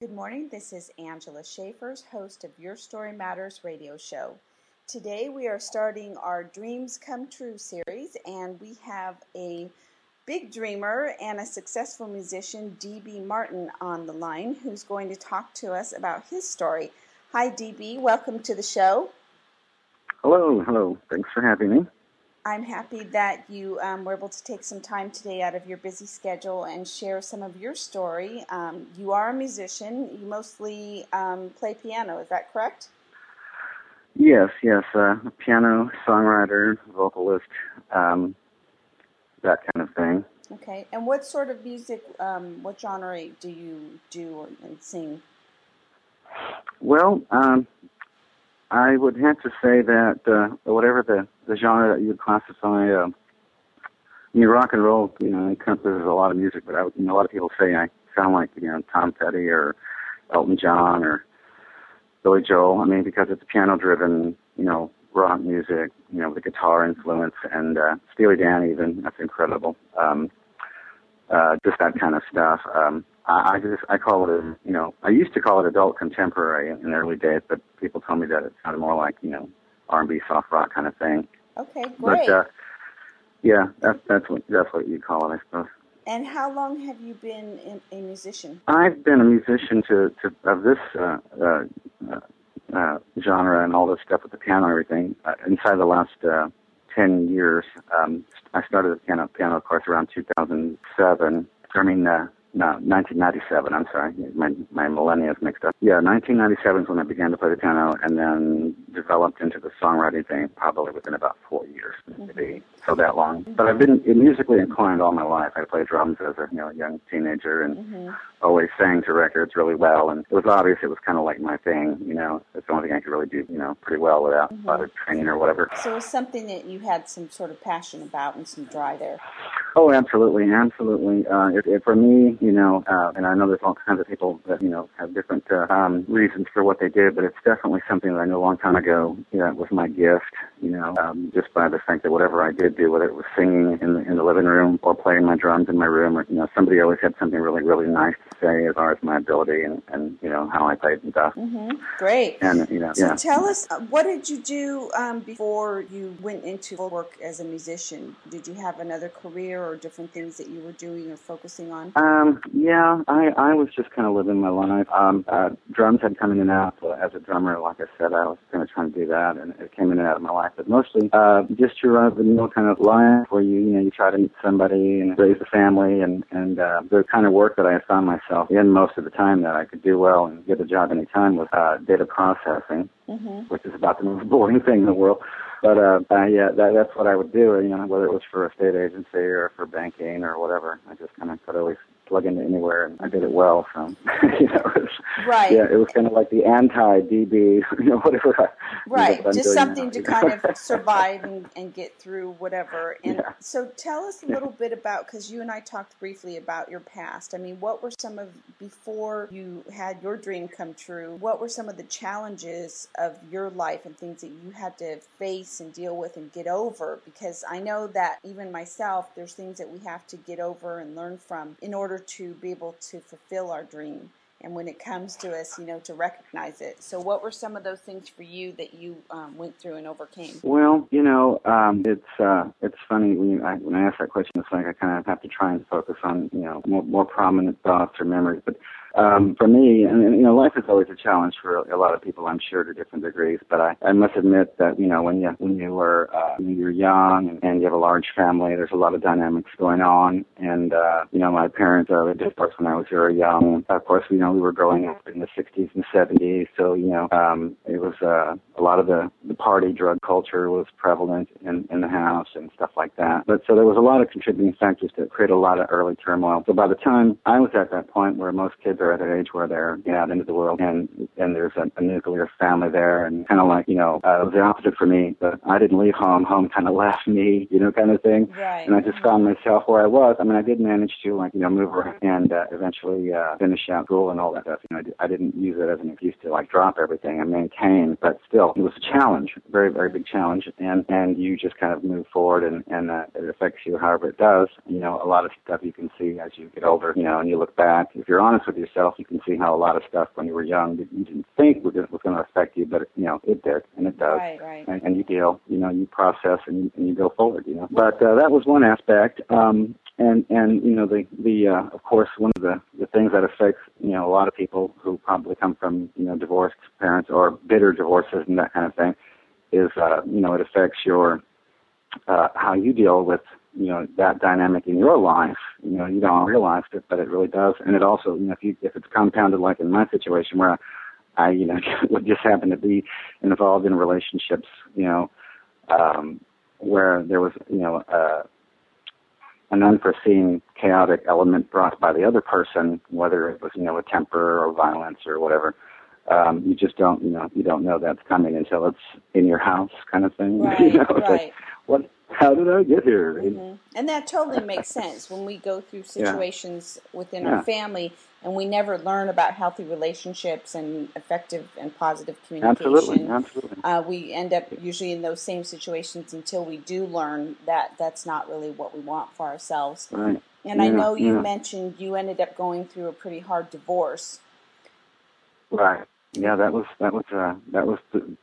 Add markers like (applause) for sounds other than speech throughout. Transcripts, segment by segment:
Good morning. This is Angela Schaefers, host of Your Story Matters radio show. Today we are starting our Dreams Come True series, and we have a big dreamer and a successful musician, DB Martin, on the line, who's going to talk to us about his story. Hi, DB. Welcome to the show. Hello. Hello. Thanks for having me. I'm happy that you um, were able to take some time today out of your busy schedule and share some of your story. Um, you are a musician. You mostly um, play piano. Is that correct? Yes, yes. Uh, piano, songwriter, vocalist, um, that kind of thing. Okay. And what sort of music, um, what genre do you do and sing? Well, um, I would have to say that uh, whatever the, the genre that you would classify, uh, I mean, rock and roll, you know, encompasses a lot of music, but I, you know, a lot of people say I sound like, you know, Tom Petty or Elton John or Billy Joel. I mean, because it's piano driven, you know, rock music, you know, the guitar influence and uh, Steely Dan even, that's incredible. Um, uh, just that kind of stuff. Um, I, I just I call it a you know I used to call it adult contemporary in the early days, but people told me that it sounded more like you know R&B soft rock kind of thing. Okay, great. But uh, yeah, that's that's what that's what you call it, I suppose. And how long have you been a musician? I've been a musician to, to of this uh, uh, uh, genre and all this stuff with the piano and everything uh, inside the last uh, ten years. Um, I started the piano piano course around 2007. I mean, uh, no, 1997. I'm sorry, my my millennia is mixed up. Yeah, 1997 is when I began to play the piano, and then developed into the songwriting thing probably within about four years, mm-hmm. so that long. But I've been musically inclined all my life. I played drums as a you know young teenager, and mm-hmm. Always sang to records really well. And it was obvious it was kind of like my thing. You know, it's the only thing I could really do. You know, pretty well without mm-hmm. a lot of training or whatever. So it was something that you had some sort of passion about and some drive there. Oh, absolutely, absolutely. Uh, it, it, for me, you know, uh, and I know there's all kinds of people that you know have different uh, um, reasons for what they did, but it's definitely something that I knew a long time ago. You know, was my gift. You know, um, just by the fact that whatever I did do, whether it was singing in the in the living room or playing my drums in my room, or you know, somebody always had something really really nice as far as my ability and and you know how I played and stuff. Mm-hmm. Great. And you know, so yeah. tell us, uh, what did you do um, before you went into work as a musician? Did you have another career or different things that you were doing or focusing on? Um, yeah, I I was just kind of living my life. Um, uh, drums had come in and out so as a drummer. Like I said, I was kind of trying to do that, and it came in and out of my life. But mostly, uh, just your run of the mill kind of life where you you know you try to meet somebody and raise a family, and and uh, the kind of work that I found myself in most of the time that I could do well and get a job anytime was uh, data processing, mm-hmm. which is about the most (laughs) boring thing in the world. But uh, uh, yeah, that, that's what I would do. You know, whether it was for a state agency or for banking or whatever, I just kind of could always plug into anywhere, and I did it well. So, (laughs) you know, it was, right. Yeah, it was kind of like the anti DB, (laughs) you know, whatever. I, right, you know, just something now, to kind of (laughs) survive and, and get through whatever. And yeah. so, tell us a little bit about because you and I talked briefly about your past. I mean, what were some of before you had your dream come true? What were some of the challenges of your life and things that you had to face and deal with and get over? Because I know that even myself, there's things that we have to get over and learn from in order to be able to fulfill our dream and when it comes to us, you know, to recognize it. So, what were some of those things for you that you um, went through and overcame? Well, you know, um, it's uh, it's funny when you, I, when I ask that question. It's like I kind of have to try and focus on you know more, more prominent thoughts or memories. But um, for me, and, and you know, life is always a challenge for a lot of people, I'm sure, to different degrees. But I, I must admit that you know, when you when you were uh, when you're young and, and you have a large family, there's a lot of dynamics going on. And uh, you know, my parents uh, divorced when I was very young. Of course, you know, we were growing up in the 60s and 70s, so you know, um, it was uh, a lot of the the party drug culture was prevalent in in the house and stuff like that. But so there was a lot of contributing factors that create a lot of early turmoil. So by the time I was at that point where most kids are at an age where they're getting out into the world and and there's a, a nuclear family there and kind of like you know uh, it was the opposite for me but I didn't leave home home kind of (laughs) left me you know kind of thing. Right. and I just found myself where I was. I mean I did manage to like you know move around and uh, eventually uh, finish out school and all that stuff. You know I, I didn't use it as an excuse to like drop everything and maintain but still it was a challenge very very big challenge. And and you just kind of move forward and and uh, it affects you however it does. You know a lot of stuff you can see as you get older you know and you look back. If you're honest with yourself yourself, you can see how a lot of stuff when you were young that you didn't think was, going to affect you, but you know it did, and it does. Right, right. And, and you deal, you know, you process and you, and you go forward, you know. But uh, that was one aspect. Um, and and you know the the uh, of course one of the the things that affects you know a lot of people who probably come from you know divorced parents or bitter divorces and that kind of thing is uh, you know it affects your uh, how you deal with you know that dynamic in your life. You know you don't realize it, but it really does. And it also you know if you if it's compounded like in my situation where I you know (laughs) would just happen to be involved in relationships you know um, where there was you know uh, an unforeseen chaotic element brought by the other person, whether it was you know a temper or violence or whatever um, you just don't, you know, you don't know that's coming until it's in your house, kind of thing. (laughs) Right, you know, right. Like, what? How did I get here? Mm-hmm. And that totally makes sense when we go through (laughs) situations yeah. within yeah. our family and we never learn about healthy relationships and effective and positive communication. Absolutely, absolutely. Uh, we end up usually in those same situations until we do learn that that's not really what we want for ourselves. Right. And yeah, I know you mentioned you ended up going through a pretty hard divorce. Right yeah, that was that was uh, that was the,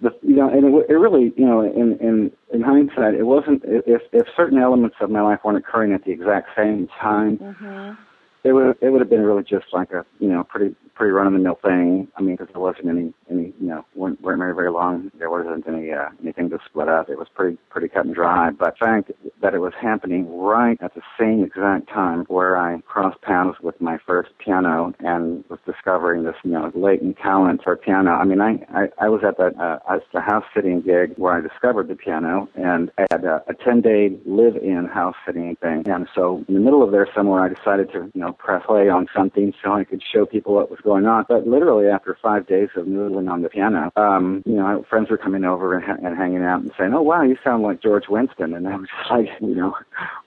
the you know, and it, it really you know, in in in hindsight, it wasn't if if certain elements of my life weren't occurring at the exact same time. Mm-hmm. It would it would have been really just like a you know pretty pretty run of the mill thing. I mean, because there wasn't any any you know weren't weren't married very long. There wasn't any uh, anything to split up. It was pretty pretty cut and dry. But the fact that it was happening right at the same exact time where I crossed paths with my first piano and was discovering this you know latent talent for piano. I mean, I I, I was at that uh, the house sitting gig where I discovered the piano, and I had a, a ten day live in house sitting thing. And so in the middle of there somewhere, I decided to you know press play on something so I could show people what was going on. But literally after five days of noodling on the piano, um, you know, friends were coming over and, ha- and hanging out and saying, "Oh wow, you sound like George Winston," and I was just (laughs) like, you know,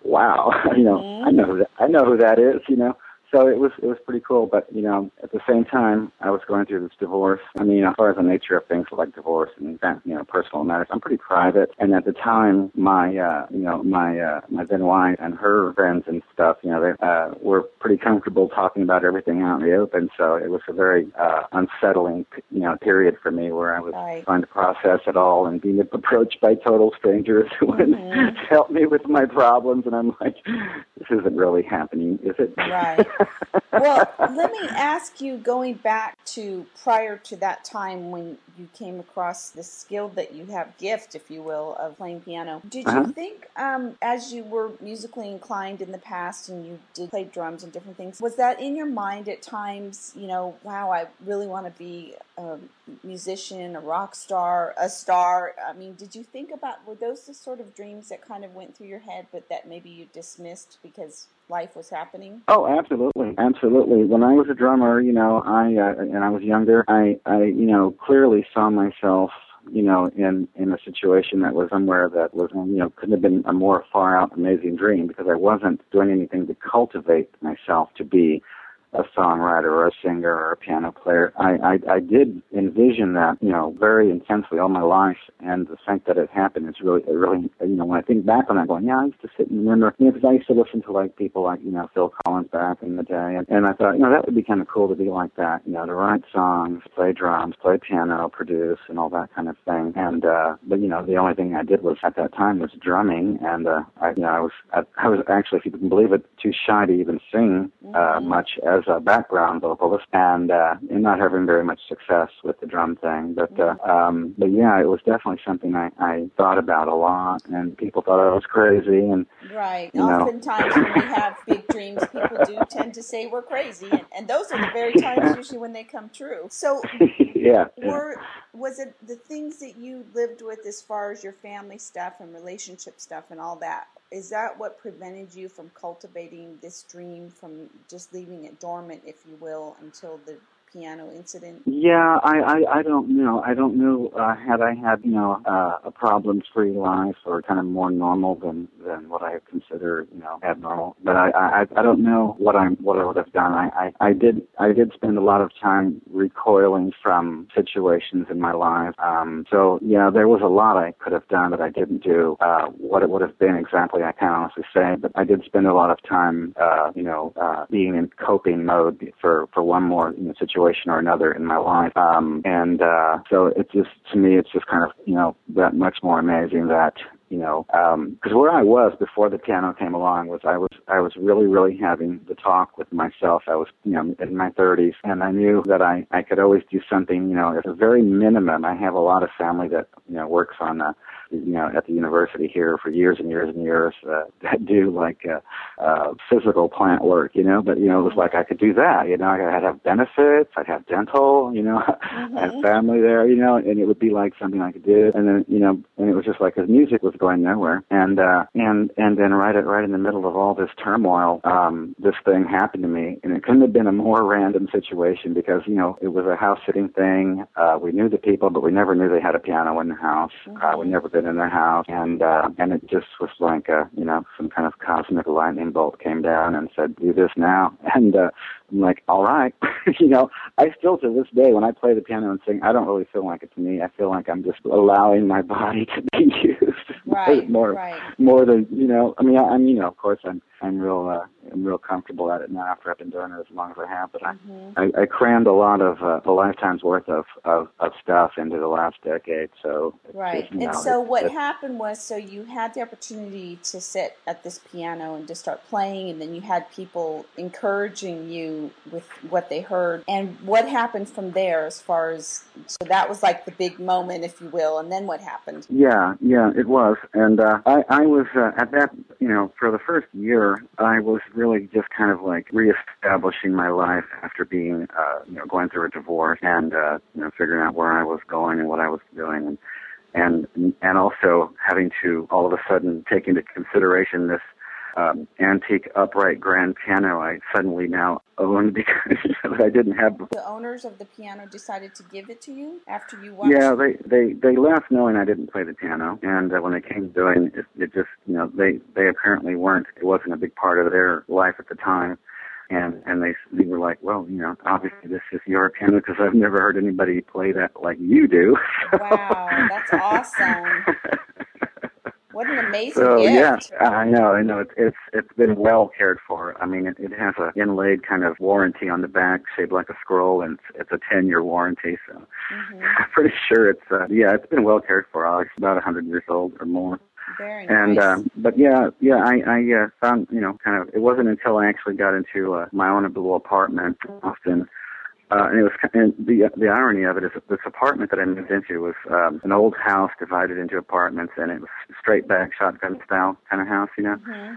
wow, (laughs) you know, mm-hmm. I know who that, I know who that is, you know so it was it was pretty cool. But you know, at the same time, I was going through this divorce. I mean, as far as the nature of things like divorce and you know personal matters, I'm pretty private. And at the time, my uh, you know my uh, my then wife and her friends and stuff, you know, they uh, were pretty comfortable talking about everything out in the open. So it was a very uh, unsettling you know period for me where I was right. trying to process it all and being approached by total strangers (laughs) who would mm-hmm. help me with my problems. And I'm like, this isn't really happening, is it? Right well, let me ask you going back to prior to that time when you came across the skill that you have, gift, if you will, of playing piano. Did uh-huh. you think, um, as you were musically inclined in the past and you did play drums and different things, was that in your mind at times, you know, wow, I really want to be a musician, a rock star, a star? I mean, did you think about, were those the sort of dreams that kind of went through your head, but that maybe you dismissed because life was happening? Oh, absolutely, absolutely. When I was a drummer, you know, I uh, and I was younger, I, I, you know, clearly saw myself you know, in in a situation that was somewhere that was, you know, couldn't have been a more far out amazing dream because I wasn't doing anything to cultivate myself to be a songwriter or a singer or a piano player. I, I, I did envision that, you know, very intensely all my life. And the fact that it happened is really, really, you know, when I think back on that, going, yeah, I used to sit and remember, you know, because I used to listen to like people like, you know, Phil Collins back in the day. And, and I thought, you know, that would be kind of cool to be like that, you know, to write songs, play drums, play piano, produce, and all that kind of thing. And, uh, but, you know, the only thing I did was at that time was drumming. And, uh, I, you know, I was, I, I was actually, if you can believe it, too shy to even sing, uh, Mm-hmm. much as a background vocalist and uh and not having very much success with the drum thing but uh um but yeah it was definitely something i i thought about a lot and people thought i was crazy and Right. you know. Oftentimes, when we have big dreams, people do tend to say we're crazy, and, and those are the very times (laughs) usually when they come true. So, (laughs) yeah, yeah. were was it the things that you lived with as far as your family stuff and relationship stuff and all that? Is that what prevented you from cultivating this dream, from just leaving it dormant, if you will, until the piano incident? Yeah, I, I, I don't know. I don't know. Uh, had I had, you know, uh, a problems-free life or kind of more normal than than what I consider, you know, abnormal. But I, I, I don't know what I'm, what I would have done. I, I, I did, I did spend a lot of time recoiling from situations in my life. Um, so yeah, there was a lot I could have done that I didn't do. Uh, what it would have been exactly, I can't honestly say, but I did spend a lot of time, uh, you know, uh, being in coping mode for, for one more you know, situation or another in my life. Um, and, uh, so it's just, to me, it's just kind of, you know, that much more amazing that, you know, because um, where I was before the piano came along was I was I was really really having the talk with myself. I was you know in my 30s, and I knew that I I could always do something. You know, at a very minimum. I have a lot of family that you know works on uh, you know at the university here for years and years and years uh, (laughs) that do like uh, uh, physical plant work. You know, but you know it was like I could do that. You know, I'd have benefits. I'd have dental. You know, (laughs) mm-hmm. I had family there. You know, and it would be like something I could do. And then you know, and it was just like his music was going nowhere. And uh, and and then right at right in the middle of all this turmoil, um, this thing happened to me, and it couldn't have been a more random situation because you know it was a house sitting thing. Uh, we knew the people, but we never knew they had a piano in the house. Mm-hmm. Uh, we never in their house, and uh, and it just was like a you know some kind of cosmic lightning bolt came down and said, "Do this now." (laughs) And uh, I'm like, all right. (laughs) you know, I still to this day when I play the piano and sing, I don't really feel like it's me. I feel like I'm just allowing my (laughs) body to be used. Right. more, right. more than you know. I mean, I, I'm you know, of course, I'm I'm real uh, I'm real comfortable at it now after I've been doing it as long as I have. But mm-hmm. I, I crammed a lot of uh, a lifetime's worth of, of of stuff into the last decade. So right. Just, you know, and so what happened was, so you had the opportunity to sit at this piano and to start playing, and then you had people encouraging you with what they heard. And what happened from there, as far as so that was like the big moment, if you will. And then what happened? Yeah, yeah, it was. And uh, I I was uh, at that you know for the first year I was really just kind of like reestablishing my life after being, uh, you know, going through a divorce and, uh, you know, figuring out where I was going and what I was doing. And, and, and also having to all of a sudden take into consideration this um, antique upright grand piano I suddenly now own (laughs) because I didn't have before. The owners of the piano decided to give it to you after you watched. Yeah, they they they left knowing I didn't play the piano, and uh, when they came doing it, it just you know they they apparently weren't. It wasn't a big part of their life at the time. And and they they were like, well, you know, obviously this is your piano because I've never heard anybody play that like you do. (laughs) wow, that's awesome. (laughs) What an amazing so, gift! Yeah, I know. I know. It's it's it's been well cared for. I mean, it, it has a inlaid kind of warranty on the back, shaped like a scroll, and it's, it's a ten year warranty. So mm-hmm. (laughs) I'm pretty sure it's uh, yeah, it's been well cared for. It's about a hundred years old or more. Very nice. And um, but yeah, yeah, I I uh, found you know kind of it wasn't until I actually got into uh, my own little apartment, Austin uh, and it was and the the irony of it is this apartment that I moved into was um, an old house divided into apartments, and it was straight back shotgun style kind of house, you know. Mm-hmm.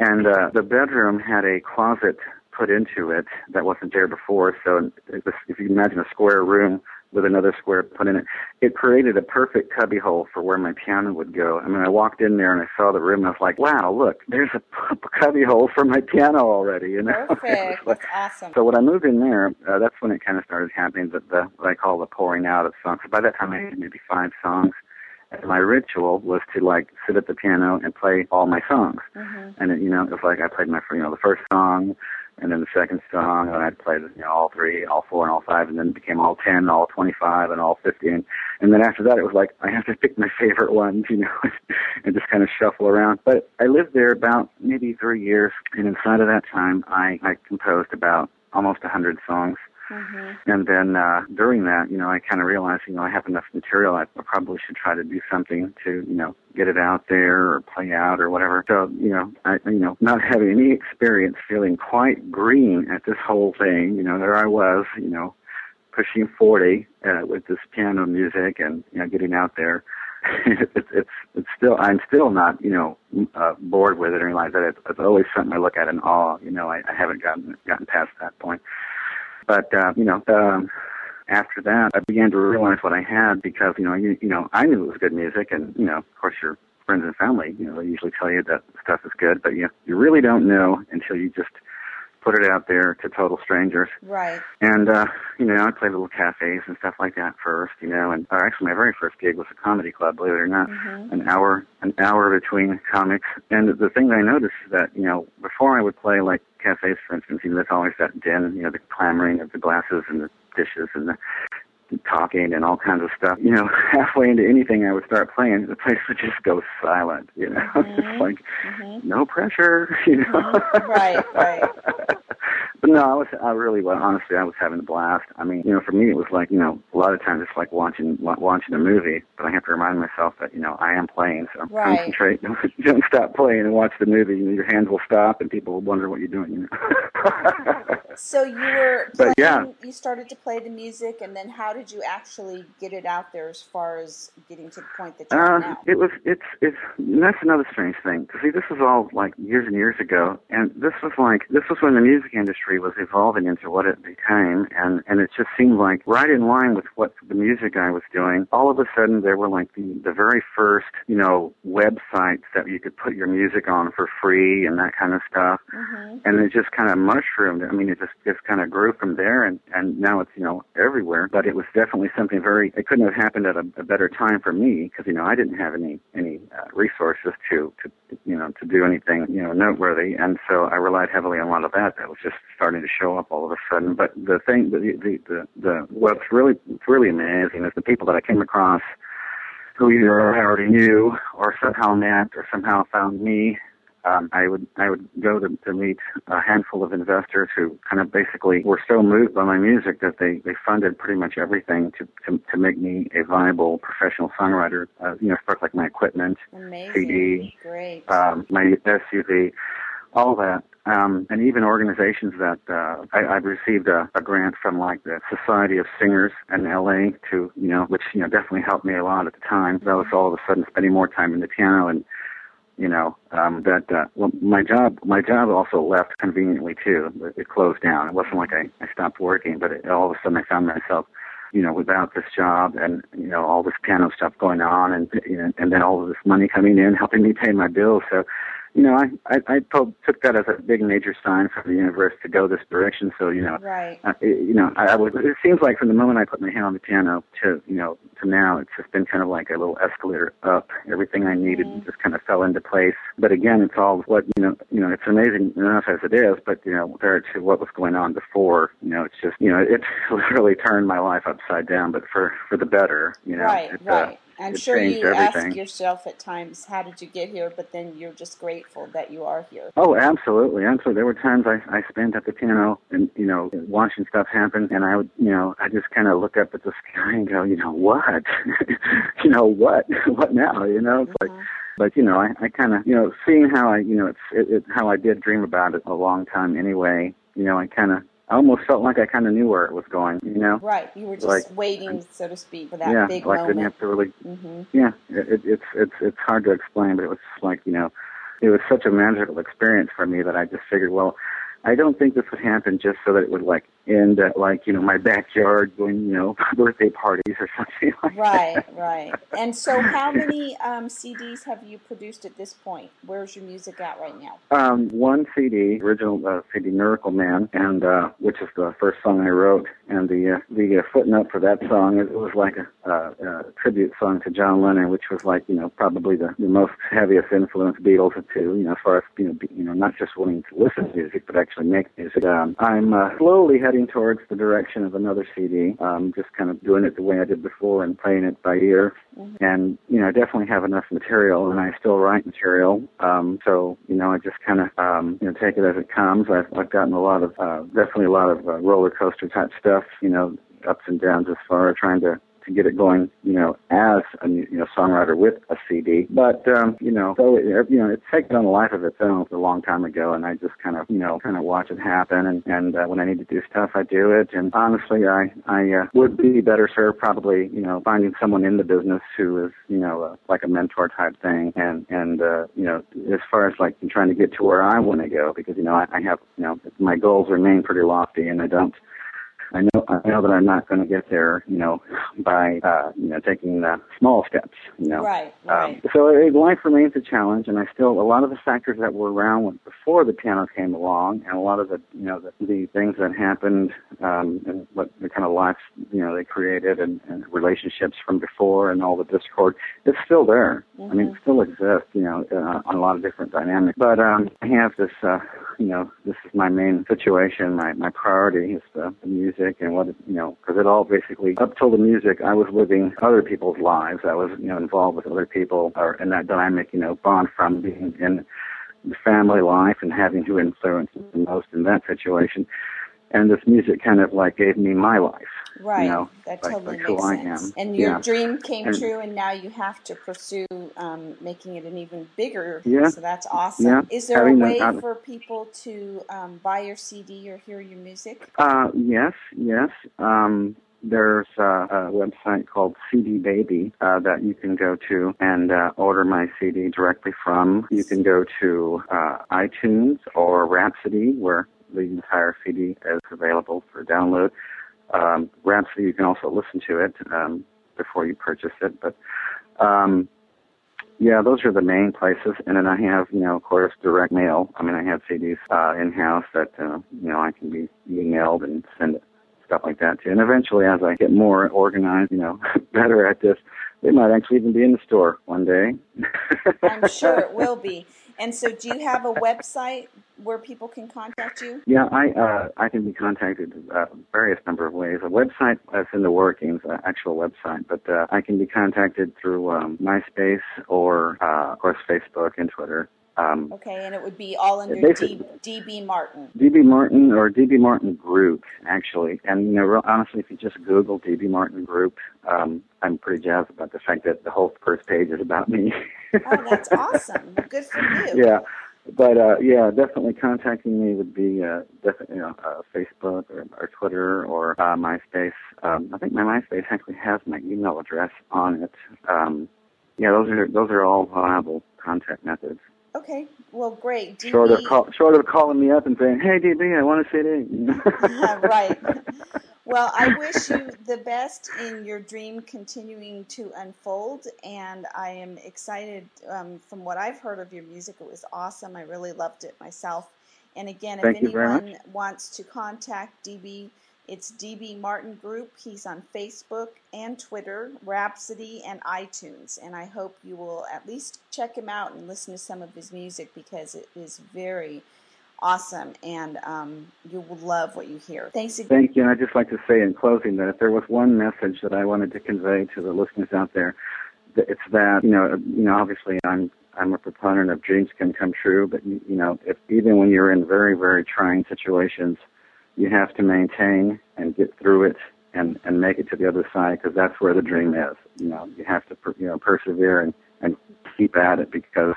And uh, the bedroom had a closet put into it that wasn't there before. So it was, if you can imagine a square room with another square put in it. It created a perfect cubby hole for where my piano would go. I mean, I walked in there and I saw the room and I was like, wow, look, there's a (laughs) cubby hole for my piano already, you know? (laughs) Perfect. like, that's awesome. So when I moved in there, uh, that's when it kind of started happening, the, the, what I call the pouring out of songs. So by that time I had maybe five songs. And my ritual was to like sit at the piano and play all my songs. Mm-hmm. And it, you know, it was like I played my, you know, the first song, and then the second song, and I'd play you know, all three, all four, and all five, and then it became all ten, all twenty-five, and all fifteen. And then after that, it was like I have to pick my favorite ones, you know, (laughs) and just kind of shuffle around. But I lived there about maybe three years, and inside of that time, I, I composed about almost a hundred songs. Mm-hmm. And then uh, during that, you know, I kind of realized, you know, I have enough material. I probably should try to do something to, you know, get it out there or play out or whatever. So, you know, I, you know, not having any experience, feeling quite green at this whole thing. You know, there I was, you know, pushing 40 uh, with this piano music and you know getting out there. it's it's it's still I'm still not you know uh, bored with it or anything like that. It's, it's always something I look at in awe. You know, I, I haven't gotten gotten past that point. But uh, you know, um, after that, I began to realize what I had because you know, you, you know, I knew it was good music, and you know, of course, your friends and family, you know, they usually tell you that stuff is good, but you you really don't know until you just put it out there to total strangers. Right. And uh, you know, I played little cafes and stuff like that first, you know, and or actually my very first gig was a comedy club, believe it or not. Mm-hmm. An hour an hour between comics. And the thing that I noticed is that, you know, before I would play like cafes for instance, you know, there's always that din, you know, the clamoring of the glasses and the dishes and the talking and all kinds of stuff. You know, (laughs) halfway into anything I would start playing, the place would just go silent. You know, (laughs) mm-hmm. just like mm-hmm. no pressure. (laughs) You know, mm-hmm. right, right. but no, I was I really well honestly I was having a blast. I mean, you know, for me it was like you know a lot of times it's like watching watching a movie, but I have to remind myself that you know I am playing, so right. concentrate. Don't, don't stop playing and watch the movie. You know, your hands will stop and people will wonder what you're doing. You know. (laughs) so you were playing, (laughs) but yeah. you started to play the music, and then how did you actually get it out there as far as getting to the point that you're uh, now? It was it's it's that's another strange thing. See, this was all like years and years ago, and this was like this was when the music industry was evolving into what it became, and and it just seemed like right in line with what the music I was doing. All of a sudden, there were like the the very first you know websites that you could put your music on for free and that kind of stuff, mm-hmm. and it just kind of mushroomed. I mean, it just just kind of grew from there, and and now it's you know everywhere. But it was definitely something very. It couldn't have happened at a, a better time for me because you know I didn't have any any uh, resources to to you know to do anything you know noteworthy, and so I relied heavily on a lot of that. That was just starting to show up all of a sudden. But the thing, the the the, the what's really what's really amazing is the people that I came across who either I already knew or somehow met or somehow found me um, I would I would go to, to meet a handful of investors who kind of basically were so moved by my music that they they funded pretty much everything to to, to make me a viable professional songwriter. Uh, you know, stuff like my equipment, Amazing. CD, Great. Um, my SUV, all that. Um, and even organizations that uh, I, I've received a, a grant from, like the Society of Singers in LA, to you know, which you know definitely helped me a lot at the time. I was all of a sudden spending more time in the piano and you know um that uh well my job my job also left conveniently too. It closed down. It wasn't like i i stopped working but it, all of a sudden i found myself you know without this job and you know all this piano stuff going on and you know, and then all of this money coming in helping me pay my bills. So you know, I I, I took that as a big major sign from the universe to go this direction. So you know, right. Uh, it, you know, I, I was. It seems like from the moment I put my hand on the piano to you know to now, it's just been kind of like a little escalator up. Everything I needed mm-hmm. just kind of fell into place. But again, it's all what you know. You know, it's amazing enough as it is, but you know, compared to what was going on before, you know, it's just you know, it (laughs) really turned my life upside down, but for for the better. You know, right, it, uh, right. Uh, I'm it sure you everything. ask yourself at times, how did you get here? But then you're just grateful that you are here. Oh, absolutely, absolutely. There were times I I spent at the piano and you know watching stuff happen, and I would you know I just kind of look up at the sky and go, you know what, (laughs) you know what, (laughs) what now? You know, it's mm-hmm. like but you know, I, I kind of, you know, seeing how I, you know, it's it, it, how I did dream about it a long time anyway. You know, I kind of I almost felt like I kind of knew where it was going, you know. Right, you were just like, waiting, so to speak, for that yeah, big like moment. didn't have to really. Mm-hmm. Yeah, it, it's it's it's hard to explain, but it was just like you know, it was such a magical experience for me that I just figured, well, I don't think this would happen just so that it would like end at like you know my backyard doing you know (laughs) birthday parties or something like right, that. Right, right. And so, (laughs) how many um, CDs have you produced at this point? Where's your music at right now? Um, one CD, original uh, CD, Miracle Man, and uh, which is the first song I wrote, and the uh, the uh, footnote for that song it was like a, uh, a tribute song to John Lennon, which was like you know probably the, the most heaviest influence Beatles to you know as far as you know be, you know not just wanting to listen to music but actually make music. Um, I'm uh, slowly heading towards the direction of another CD, um, just kind of doing it the way I did before and playing it by ear. Mm-hmm. And, you know, I definitely have enough material and I still write material. Um, so, you know, I just kind of, um, you know, take it as it comes. I've, I've gotten a lot of, uh, definitely a lot of uh, roller coaster type stuff, you know, ups and downs as far as trying to to get it going, you know, as a you know songwriter with a CD. But um, you know, so it, you know, it's taken on a life of its own a long time ago, and I just kind of you know kind of watch it happen. And and uh, when I need to do stuff, I do it. And honestly, I I uh, would be better served probably you know finding someone in the business who is you know uh, like a mentor type thing. And and uh, you know, as far as like trying to get to where I want to go, because you know I, I have you know my goals remain pretty lofty, and I don't I know I know that I'm not going to get there, you know, by uh, you know taking the small steps, you know. Right. Right. Um, so it, life remains a challenge, and I still a lot of the factors that were around before the piano came along, and a lot of the you know the, the things that happened um, and what the kind of lives you know they created and, and relationships from before and all the discord, it's still there. Mm-hmm. I mean, it still exists, you know, uh, on a lot of different dynamics. But um, I have this. Uh, you know, this is my main situation. My my priority is the, the music and what you know, because it all basically up till the music, I was living other people's lives. I was you know involved with other people, or in that dynamic, you know, bond from being in the family life and having who influenced the most in that situation. And this music kind of like gave me my life. Right. You know, that like, totally like makes who sense. I am. And your yeah. dream came And- true, and now you have to pursue um, making it an even bigger. Yeah. So that's awesome. Yeah. Is there Having a way uh, for people to um, buy your CD or hear your music? Uh, yes, yes. Um, there's a, a website called CD Baby uh, that you can go to and uh, order my CD directly from. You can go to uh, iTunes or Rhapsody, where the entire CD is available for download. Um, Rhapsody, you can also listen to it um, before you purchase it, but um, yeah, those are the main places. And then I have, you know, of course, direct mail. I mean, I have CDs uh, in house that uh, you know I can be emailed and send it, stuff like that too. And eventually, as I get more organized, you know, (laughs) better at this, they might actually even be in the store one day. I'm sure it (laughs) will be. And so, do you have a website where people can contact you? Yeah, I uh, I can be contacted uh, various number of ways. A website that's in the workings, an actual website, but uh, I can be contacted through um, MySpace or, uh, of course, Facebook and Twitter. Um, Okay, and it would be all under DB Martin. DB Martin or DB Martin Group, actually. And, you know, real honestly, if you just Google DB Martin Group, um, I'm pretty jazzed about the fact that the whole first page is about me. Oh, that's awesome. Good for (laughs) you. yeah. But, uh, yeah, definitely contacting me would be, uh, definitely, you know, uh, Facebook or, or Twitter or, uh, MySpace. Um, I think my MySpace actually has my email address on it. Um, yeah, those are, those are all viable contact methods. Okay, well, great. DB, Short of call, short of calling me up and saying, "Hey, DB, I want a CD." right. (laughs) Well, I wish you the best in your dream continuing to unfold, and I am excited um, from what I've heard of your music. It was awesome. I really loved it myself. And again, if Thank very anyone wants to contact DB, it's DB Martin Group. He's on Facebook and Twitter, Rhapsody, and iTunes. And I hope you will at least check him out and listen to some of his music because it is very awesome and um, you will love what you hear. Thanks again. Thank you. And I'd just like to say in closing that if there was one message that I wanted to convey to the listeners out there, it's that you know, you know, obviously I'm I'm a proponent of dreams can come true, but you, know, if even when you're in very very trying situations, you have to maintain and get through it and and make it to the other side because that's where the dream is. You know, you have to you know persevere and and keep at it because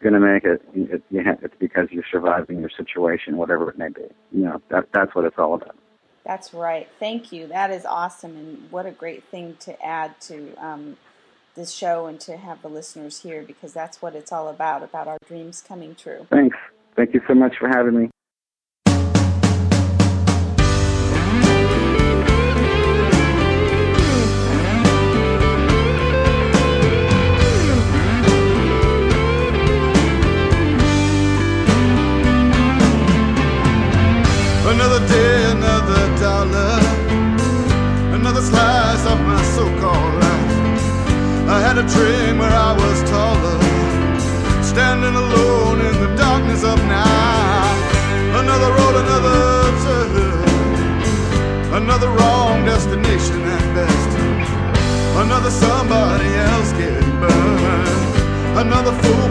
going to make it. it you ha- it's because you're surviving your situation, whatever it may be. You know, that that's what it's all about. That's right. Thank you. That is awesome, and what a great thing to add to um, this show and to have the listeners here because that's what it's all about about our dreams coming true. Thanks. Thank you so much for having me. Dream where I was taller, standing alone in the darkness of night. Another road, another turn, another wrong destination at best. Another somebody else getting burned. Another fool